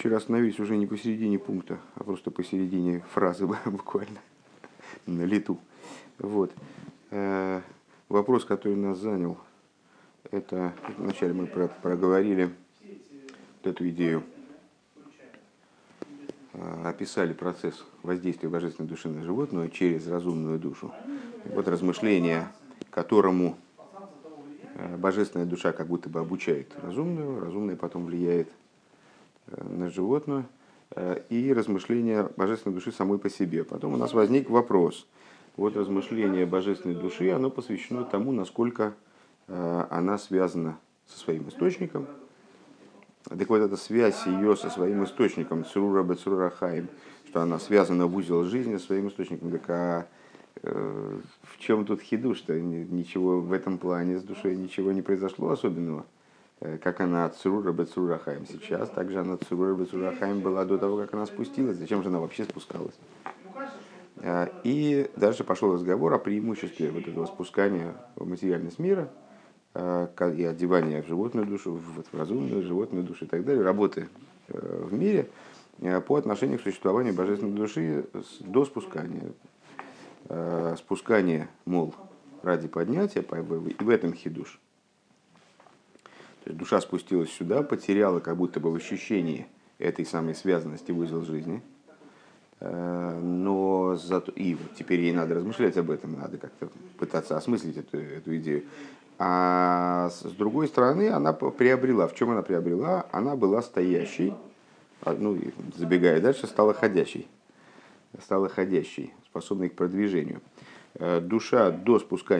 вчера остановились уже не посередине пункта, а просто посередине фразы буквально, на лету. Вот. Э, вопрос, который нас занял, это вначале мы про, проговорили эту идею, э, описали процесс воздействия божественной души на животное через разумную душу. Вот размышление, которому э, божественная душа как будто бы обучает разумную, разумная потом влияет на животное, и размышления божественной души самой по себе. Потом у нас возник вопрос. Вот размышление божественной души, оно посвящено тому, насколько она связана со своим источником. Так вот, эта связь ее со своим источником, Цурура Бецурура Хаим, что она связана в узел жизни со своим источником, так а э, в чем тут хиду, что ничего в этом плане с душой ничего не произошло особенного, э, как она Бецурура Хаим сейчас, также она от Цурура Бецурура Хаим была до того, как она спустилась, зачем же она вообще спускалась. Э, и дальше пошел разговор о преимуществе вот этого спускания в материальность мира – Э, и одевания в животную душу, в разумную животную душу и так далее, работы э, в мире э, по отношению к существованию божественной души до спускания. Спускание, мол, ради поднятия, и в этом хидуш. Душа спустилась сюда, потеряла как будто бы в ощущении этой самой связанности узел жизни. Но зато... И вот теперь ей надо размышлять об этом, надо как-то пытаться осмыслить эту, эту идею. А с другой стороны, она приобрела. В чем она приобрела? Она была стоящей, а, ну, забегая дальше, стала ходящей. Стала ходящей, способной к продвижению. Э, душа до спускания